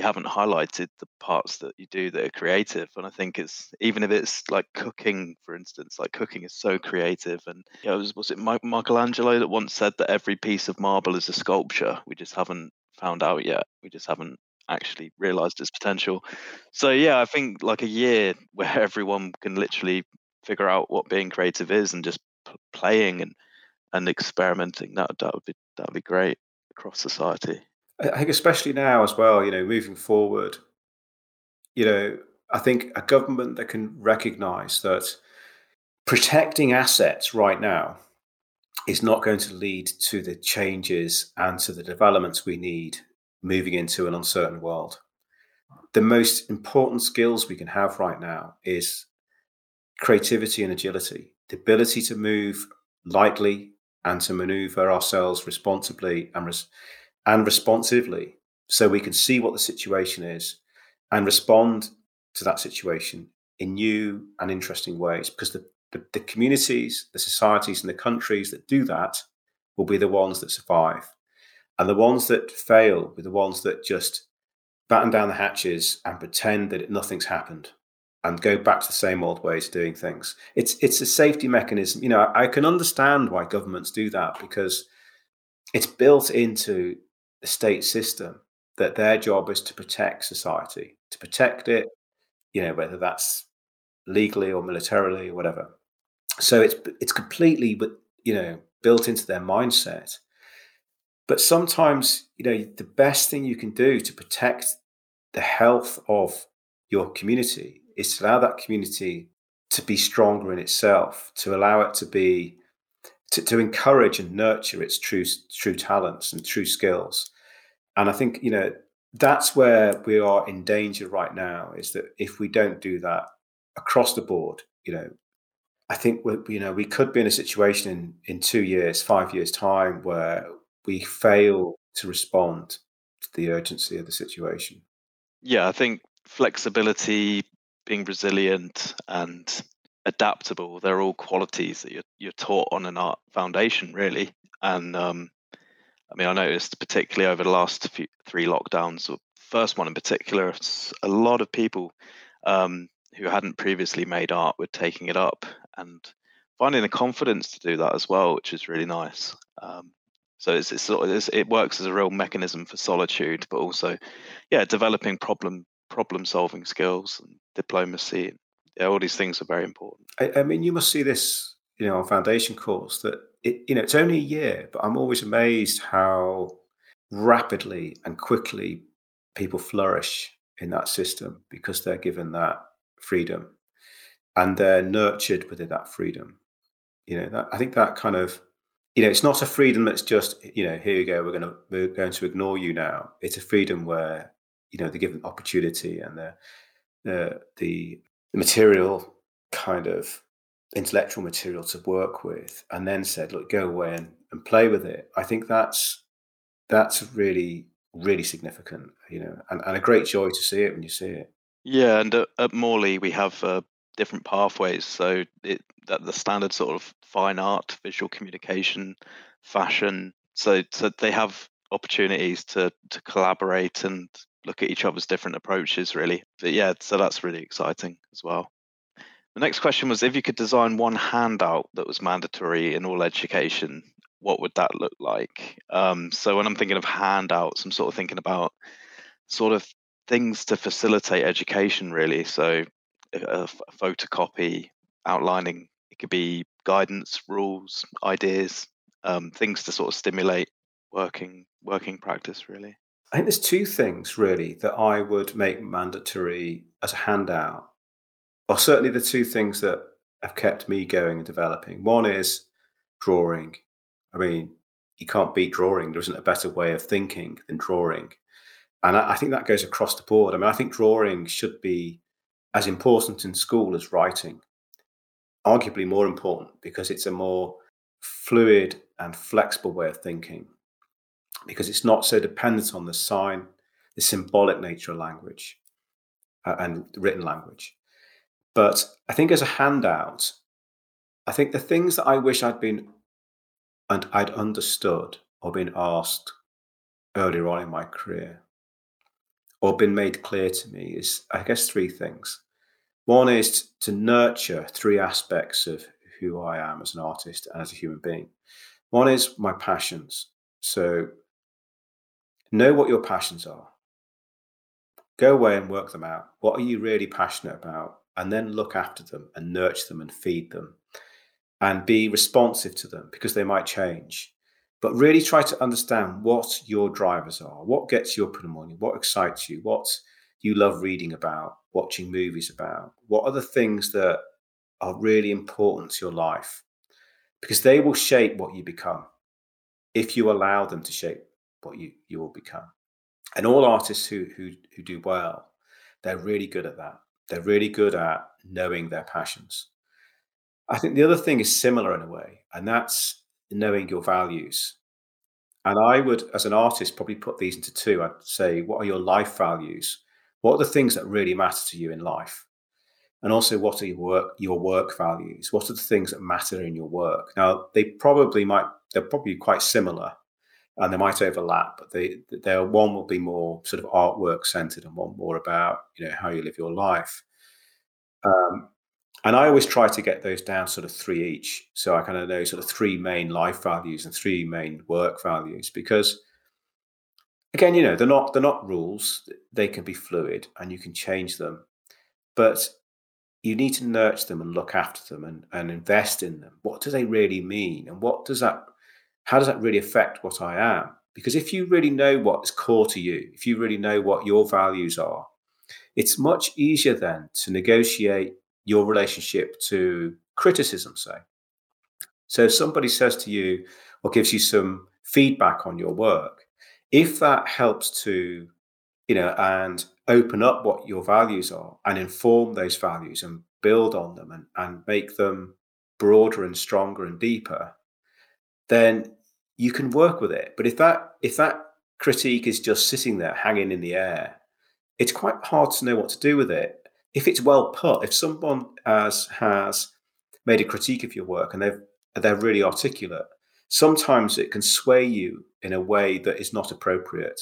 you haven't highlighted the parts that you do that are creative and i think it's even if it's like cooking for instance like cooking is so creative and you know, was, was it michelangelo that once said that every piece of marble is a sculpture? We just haven't found out yet. We just haven't actually realized its potential. So yeah i think like a year (laughs) where everyone can literally figure out what being creative is and just p- playing and and experimenting that that would be that would be great across society
I think especially now as well, you know, moving forward, you know, I think a government that can recognize that protecting assets right now is not going to lead to the changes and to the developments we need moving into an uncertain world. The most important skills we can have right now is creativity and agility, the ability to move lightly and to maneuver ourselves responsibly and res- and responsively so we can see what the situation is and respond to that situation in new and interesting ways because the, the, the, communities the societies and the countries that do that will be the ones that survive. And the ones that fail will be the ones that just batten down the hatches and pretend that nothing's happened and go back to the same old ways of doing things. It's it's a safety mechanism. You know i can understand why governments do that because it's built into the state system that their job is to protect society, to protect it, you know, whether that's legally or militarily or whatever. So it's it's completely, you know, built into their mindset. But sometimes, you know, the best thing you can do to protect the health of your community is to allow that community to be stronger in itself, to allow it to be to, to encourage and nurture its true true talents and true skills. And I think you know that's where we are in danger right now. Is that if we don't do that across the board, you know, I think we you know we could be in a situation in in two years, five years time where we fail to respond to the urgency of the situation.
Yeah, I think flexibility, being resilient, and adaptable. They're all qualities that you're, you're taught on an art foundation really. And um, i mean i noticed particularly over the last few, three lockdowns the first one in particular a lot of people um, who hadn't previously made art were taking it up and finding the confidence to do that as well which is really nice. Um, so it's, it's, it's, it works as a real mechanism for solitude but also yeah developing problem problem solving skills and diplomacy all these things are very important.
I, I, mean, you must see this, you know, on foundation course that it, you know, it's only a year, but I'm always amazed how rapidly and quickly people flourish in that system because they're given that freedom and they're nurtured within that freedom. You know, that, I think that kind of, you know, it's not a freedom that's just, you know, here you go, we're going to we're going to ignore you now. It's a freedom where, you know, they're given opportunity and the the the the material kind of intellectual material to work with and then said look go away and, and play with it. I think that's that's really really significant you know and, and a great joy to see it when you see it.
Yeah and at, at morley we have uh, different pathways so it that the standard sort of fine art visual communication fashion so so they have opportunities to to collaborate and look at each other's different approaches, really. But yeah, so that's really exciting as well. The next question was if you could design one handout that was mandatory in all education, what would that look like? Um, so when I'm thinking of handouts, I'm sort of thinking about sort of things to facilitate education, really. So a, a photocopy outlining, it could be guidance, rules, ideas, um, things to sort of stimulate working working practice, really.
I think there's two things really that I would make mandatory as a handout, or certainly the two things that have kept me going and developing. One is drawing. I mean, you can't beat drawing. There isn't a better way of thinking than drawing. And I, I think that goes across the board. I mean, I think drawing should be as important in school as writing, arguably more important because it's a more fluid and flexible way of thinking because it's not so dependent on the sign, the symbolic nature of language uh, and written language. But I think as a handout, I think the things that I wish I'd been and I'd understood or been asked earlier on in my career or been made clear to me is, I guess, three things. One is to nurture three aspects of who I am as an artist and as a human being. One is my passions. So know what your passions are. Go away and work them out. What are you really passionate about? And then look after them and nurture them and feed them and be responsive to them because they might change. But really try to understand what your drivers are, what gets you up in the morning, what excites you, what you love reading about, watching movies about, what are the things that are really important to your life because they will shape what you become if you allow them to shape what you, you will become. And all artists who, who, who do well, they're really good at that. They're really good at knowing their passions. I think the other thing is similar in a way, and that's knowing your values. And I would, as an artist, probably put these into two. I'd say, what are your life values? What are the things that really matter to you in life? And also, what are your work your work values? What are the things that matter in your work? Now, they probably might they're probably quite similar, and they might overlap, but they they one will be more sort of artwork centered, and one more about you know how you live your life. Um, and I always try to get those down sort of three each. So I kind of know sort of three main life values and three main work values because again, you know, they're not they're not rules. They can be fluid and you can change them. But you need to nurture them and look after them and, and invest in them. What do they really mean? And what does that how does that really affect what I am? Because if you really know what is core to you, if you really know what your values are, it's much easier then to negotiate your relationship to criticism, say. So if somebody says to you or gives you some feedback on your work, if that helps to, you know, and open up what your values are and inform those values and build on them and, and make them broader and stronger and deeper, then you can work with it. But if that if that critique is just sitting there hanging in the air, it's quite hard to know what to do with it if it's well put, if someone has has made a critique of your work and they've they're really articulate, sometimes it can sway you in a way that is not appropriate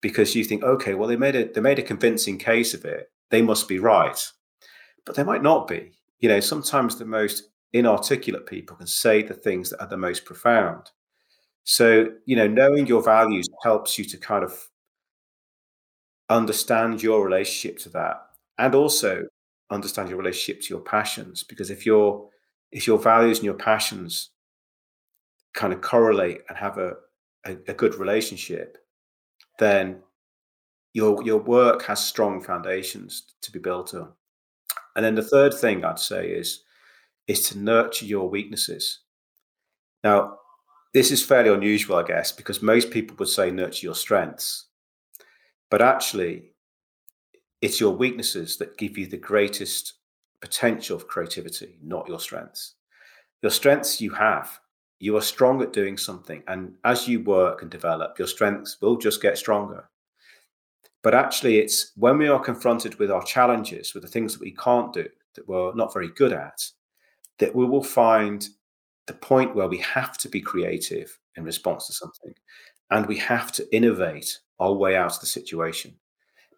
because you think, okay, well they made a they made a convincing case of it, they must be right, but they might not be. You know, sometimes the most inarticulate people can say the things that are the most profound. So, you know, knowing your values helps you to kind of understand your relationship to that and also understand your relationship to your passions because if your if your values and your passions kind of correlate and have a, a, a good relationship then your your work has strong foundations to be built on and then the third thing i'd say is is to nurture your weaknesses now this is fairly unusual i guess because most people would say nurture your strengths but actually it's your weaknesses that give you the greatest potential of creativity, not your strengths. Your strengths you have. You are strong at doing something. And as you work and develop, your strengths will just get stronger. But actually, it's when we are confronted with our challenges, with the things that we can't do, that we're not very good at, that we will find the point where we have to be creative in response to something and we have to innovate our way out of the situation.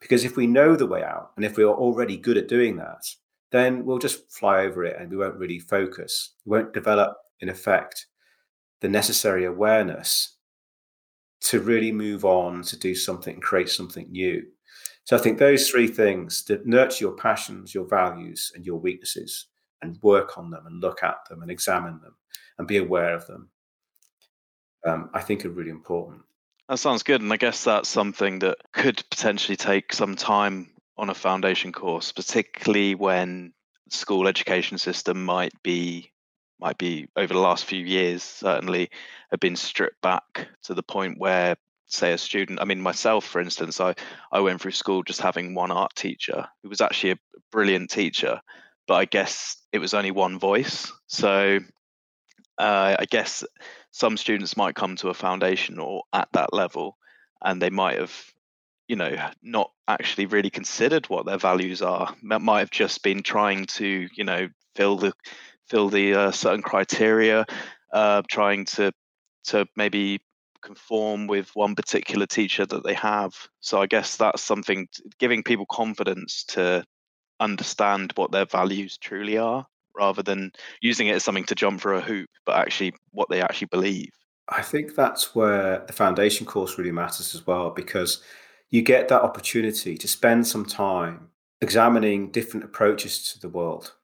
Because if we know the way out and if we are already good at doing that, then we'll just fly over it and we won't really focus. We won't develop, in effect, the necessary awareness to really move on, to do something and create something new. So I think those three things to nurture your passions, your values, and your weaknesses, and work on them and look at them and examine them and be aware of them, um, I think are really important.
That sounds good. And I guess that's something that could potentially take some time on a foundation course, particularly when school education system might be might be over the last few years certainly have been stripped back to the point where say a student i mean myself for instance i i went through school just having one art teacher who was actually a brilliant teacher but i guess it was only one voice so uh, i guess some students might come to a foundation or at that level and they might have you know not actually really considered what their values are that might have just been trying to you know fill the fill the uh, certain criteria, uh, trying to to maybe conform with one particular teacher that they have. So I guess that's something giving people confidence to understand what their values truly are rather than using it as something to jump through a hoop, but actually what they actually believe.
I think that's where the foundation course really matters as well, because you get that opportunity to spend some time examining different approaches to the world.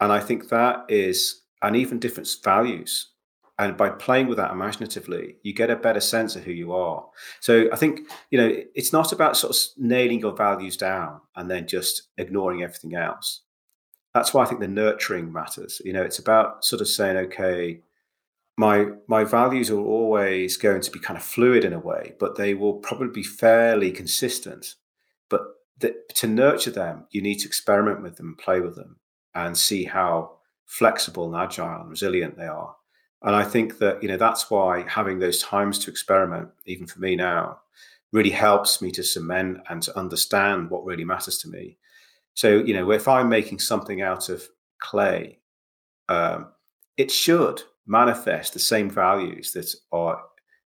And I think that is, and even different values. And by playing with that imaginatively, you get a better sense of who you are. So I think, you know, it's not about sort of nailing your values down and then just ignoring everything else. That's why I think the nurturing matters. You know, it's about sort of saying, okay, my my values are always going to be kind of fluid in a way, but they will probably be fairly consistent. But the, to nurture them, you need to experiment with them, play with them, and see how flexible and agile and resilient they are. And I think that you know that's why having those times to experiment, even for me now, really helps me to cement and to understand what really matters to me. So you know, if I'm making something out of clay, um, it should manifest the same values that are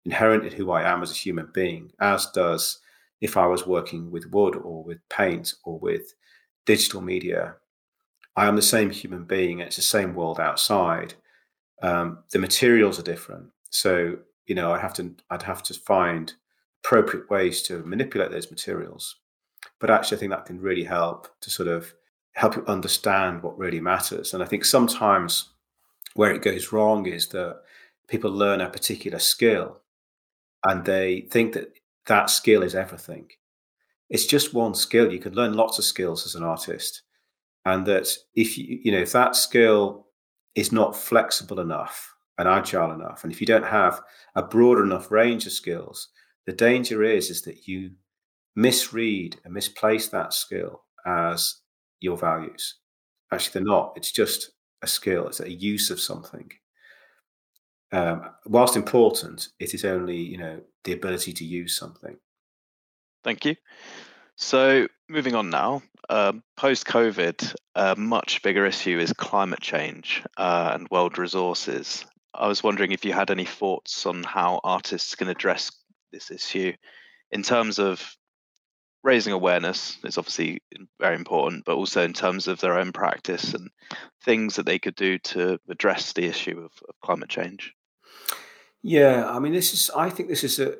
inherent in who I am as a human being, as does if I was working with wood or with paint or with digital media. I am the same human being, it's the same world outside. Um, the materials are different. So, you know, I have to I'd have to find appropriate ways to manipulate those materials. But actually I think that can really help to sort of help you understand what really matters. And I think sometimes where it goes wrong is that people learn a particular skill and they think that that skill is everything. It's just one skill. You can learn lots of skills as an artist. And that if you, you know, if that skill is not flexible enough and agile enough, and if you don't have a broad enough range of skills, the danger is is that you misread and misplace that skill as your values. Actually, they're not. It's just a skill, it's a use of something. Um, whilst important, it is only you know the ability to use something.
Thank you. So moving on now, um, post COVID, a much bigger issue is climate change uh, and world resources. I was wondering if you had any thoughts on how artists can address this issue in terms of raising awareness it's obviously very important, but also in terms of their own practice and things that they could do to address the issue of, of climate change.
Yeah, I mean, this is. I think this is a,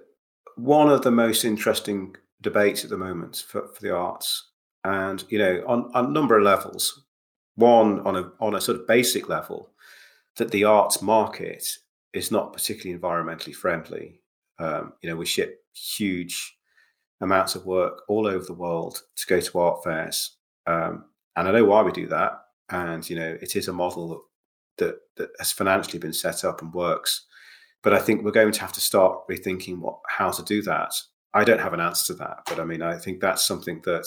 one of the most interesting debates at the moment for, for the arts, and you know, on, on a number of levels. One on a on a sort of basic level, that the arts market is not particularly environmentally friendly. Um, you know, we ship huge amounts of work all over the world to go to art fairs. Um, and I know why we do that. And, you know, it is a model that, that has financially been set up and works. But I think we're going to have to start rethinking what how to do that. I don't have an answer to that, but I mean, I think that's something that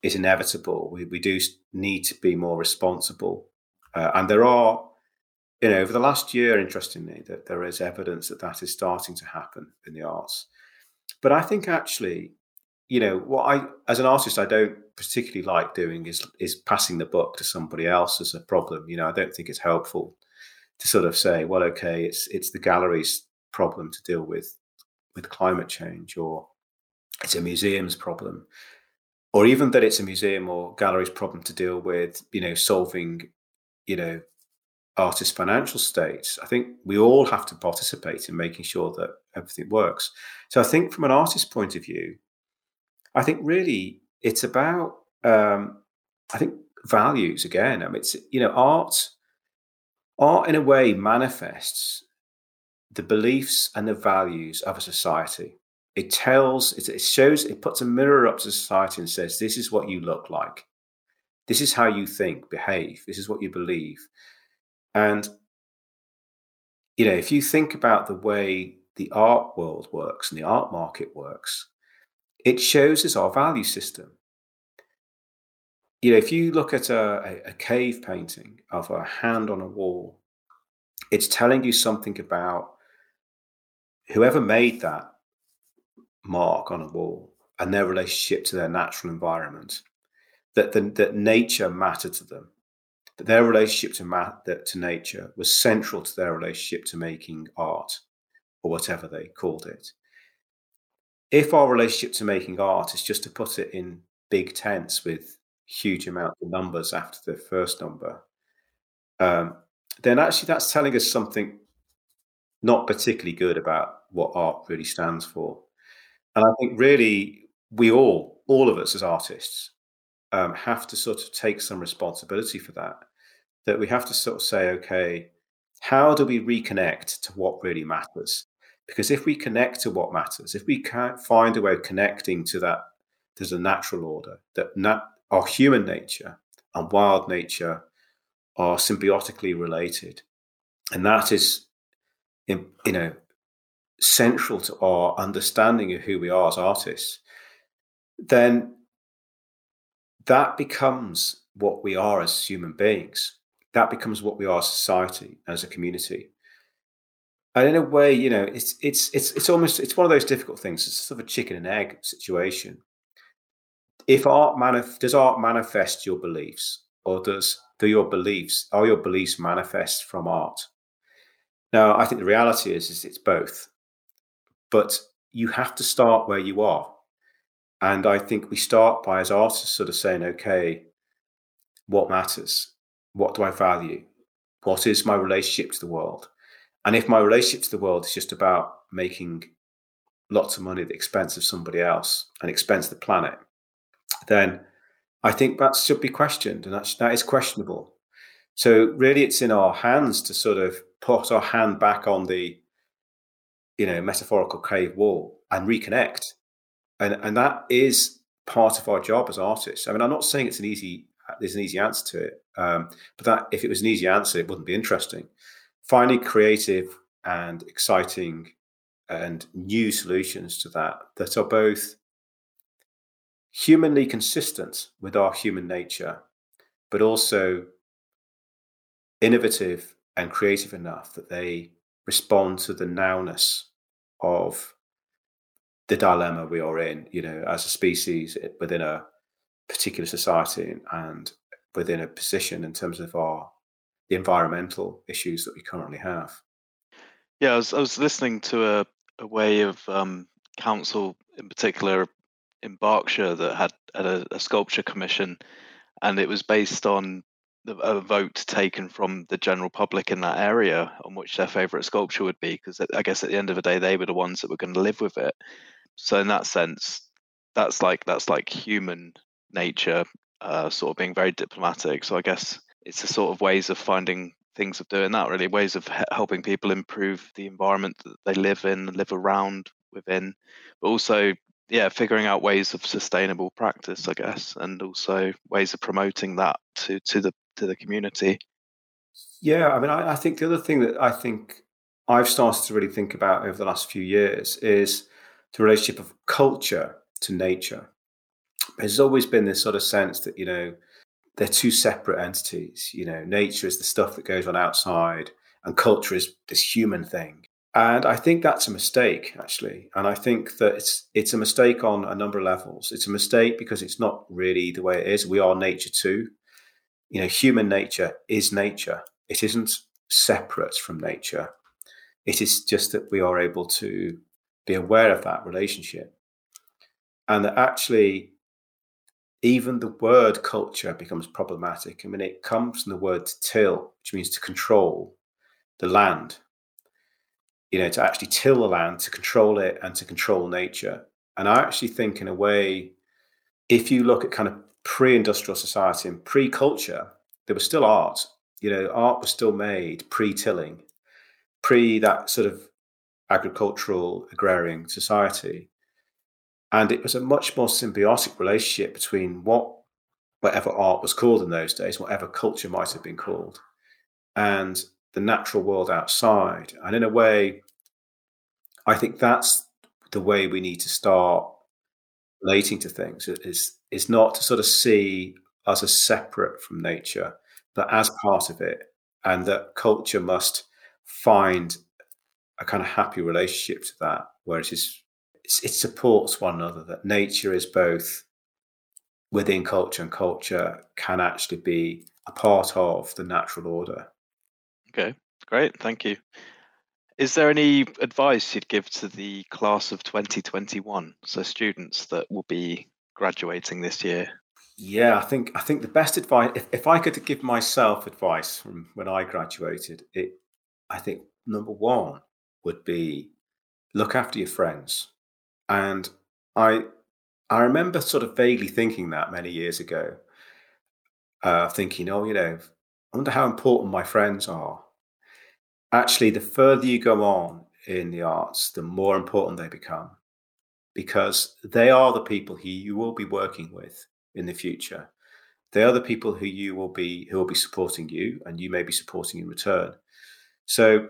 is inevitable. We, we do need to be more responsible. Uh, and there are, you know, over the last year, interestingly, that there is evidence that that is starting to happen in the arts. But I think actually, you know, what I as an artist I don't particularly like doing is is passing the book to somebody else as a problem. You know, I don't think it's helpful to sort of say, well, okay, it's it's the gallery's problem to deal with with climate change, or it's a museum's problem, or even that it's a museum or gallery's problem to deal with, you know, solving, you know, artists' financial states, I think we all have to participate in making sure that everything works. So I think from an artist's point of view, I think really it's about um, I think values again. I mean, it's you know art art in a way manifests the beliefs and the values of a society. It tells, it shows, it puts a mirror up to society and says, "This is what you look like. This is how you think, behave. This is what you believe." And, you know, if you think about the way the art world works and the art market works, it shows us our value system. You know, if you look at a, a cave painting of a hand on a wall, it's telling you something about whoever made that mark on a wall and their relationship to their natural environment, that, the, that nature mattered to them, that their relationship to math, to nature was central to their relationship to making art or whatever they called it. If our relationship to making art is just to put it in big tents with huge amount of numbers after the first number, um, then actually that's telling us something not particularly good about what art really stands for. And I think really we all, all of us as artists, um, have to sort of take some responsibility for that. That we have to sort of say, okay, how do we reconnect to what really matters? Because if we connect to what matters, if we can't find a way of connecting to that, there's a natural order that nat- our human nature and wild nature are symbiotically related, and that is, you know, central to our understanding of who we are as artists. Then that becomes what we are as human beings. That becomes what we are as society, as a community. And in a way, you know, it's it's it's it's almost it's one of those difficult things. It's sort of a chicken and egg situation. If art manif- does art manifest your beliefs, or does do your beliefs are your beliefs manifest from art? Now, I think the reality is is it's both, but you have to start where you are. And I think we start by, as artists, sort of saying, okay, what matters? What do I value? What is my relationship to the world? And if my relationship to the world is just about making lots of money at the expense of somebody else and expense the planet, then I think that should be questioned, and that's, that is questionable. So really, it's in our hands to sort of put our hand back on the, you know, metaphorical cave wall and reconnect and and that is part of our job as artists. I mean, I'm not saying it's an easy there's an easy answer to it, um, but that if it was an easy answer, it wouldn't be interesting. Finding creative and exciting and new solutions to that that are both humanly consistent with our human nature, but also innovative and creative enough that they respond to the nowness of the dilemma we are in, you know, as a species eh, within a particular society and within a position in terms of our the environmental issues that we currently have.
Yeah, I was, I was listening to a, a way of um, council in particular in Berkshire that had, had a, a, sculpture commission, and it was based on a vote taken from the general public in that area on which their favourite sculpture would be, because I guess at the end of the day they were the ones that were going to live with it. So in that sense, that's like that's like human nature, uh, sort of being very diplomatic. So I guess it's a sort of ways of finding things of doing that, really ways of helping people improve the environment that they live in, live around within, but also yeah, figuring out ways of sustainable practice, I guess, and also ways of promoting that to to the to the community.
Yeah, I mean, I, I think the other thing that I think I've started to really think about over the last few years is the relationship of culture to nature. There's always been this sort of sense that, you know, they're two separate entities. You know, nature is the stuff that goes on outside, and culture is this human thing. And I think that's a mistake, actually. And I think that it's it's a mistake on a number of levels. It's a mistake because it's not really the way it is. We are nature too. You know, human nature is nature. It isn't separate from nature. It is just that we are able to be aware of that relationship. And that actually, even the word culture becomes problematic. I mean, it comes from the word to till, which means to control the land. You know, to actually till the land, to control it, and to control nature. And I actually think, in a way, if you look at kind of pre industrial society and pre culture, there was still art. You know, art was still made pre tilling, pre that sort of agricultural agrarian society. And it was a much more symbiotic relationship between what whatever art was called in those days, whatever culture might have been called, and the natural world outside. And in a way, I think that's the way we need to start relating to things is is not to sort of see us as separate from nature, but as part of it, and that culture must find a kind of happy relationship to that, where it is it supports one another. That nature is both within culture, and culture can actually be a part of the natural order.
Okay, great. Thank you. Is there any advice you'd give to the class of 2021, so students that will be graduating this year?
Yeah, I think I think the best advice, if, if I could give myself advice from when I graduated, it I think number one would be look after your friends. And I I remember sort of vaguely thinking that many years ago, uh, thinking, oh, you know, I wonder how important my friends are. Actually, the further you go on in the arts, the more important they become because they are the people who you will be working with in the future. They are the people who you will be who will be supporting you and you may be supporting in return. So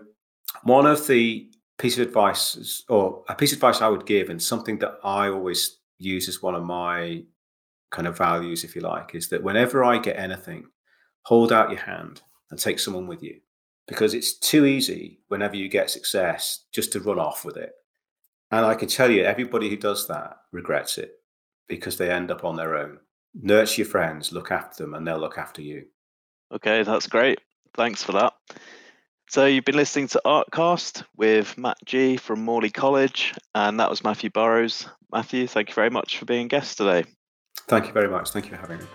one of the piece of advice or a piece of advice I would give and something that I always use as one of my kind of values, if you like, is that whenever I get anything, hold out your hand and take someone with you. Because it's too easy whenever you get success just to run off with it. And I can tell you, everybody who does that regrets it because they end up on their own. Nurture your friends, look after them, and they'll look after you.
Okay, that's great. Thanks for that. So you've been listening to Artcast with Matt G from Morley College, and that was Matthew Burrows. Matthew, thank you very much for being a guest today.
Thank you very much. Thank you for having me.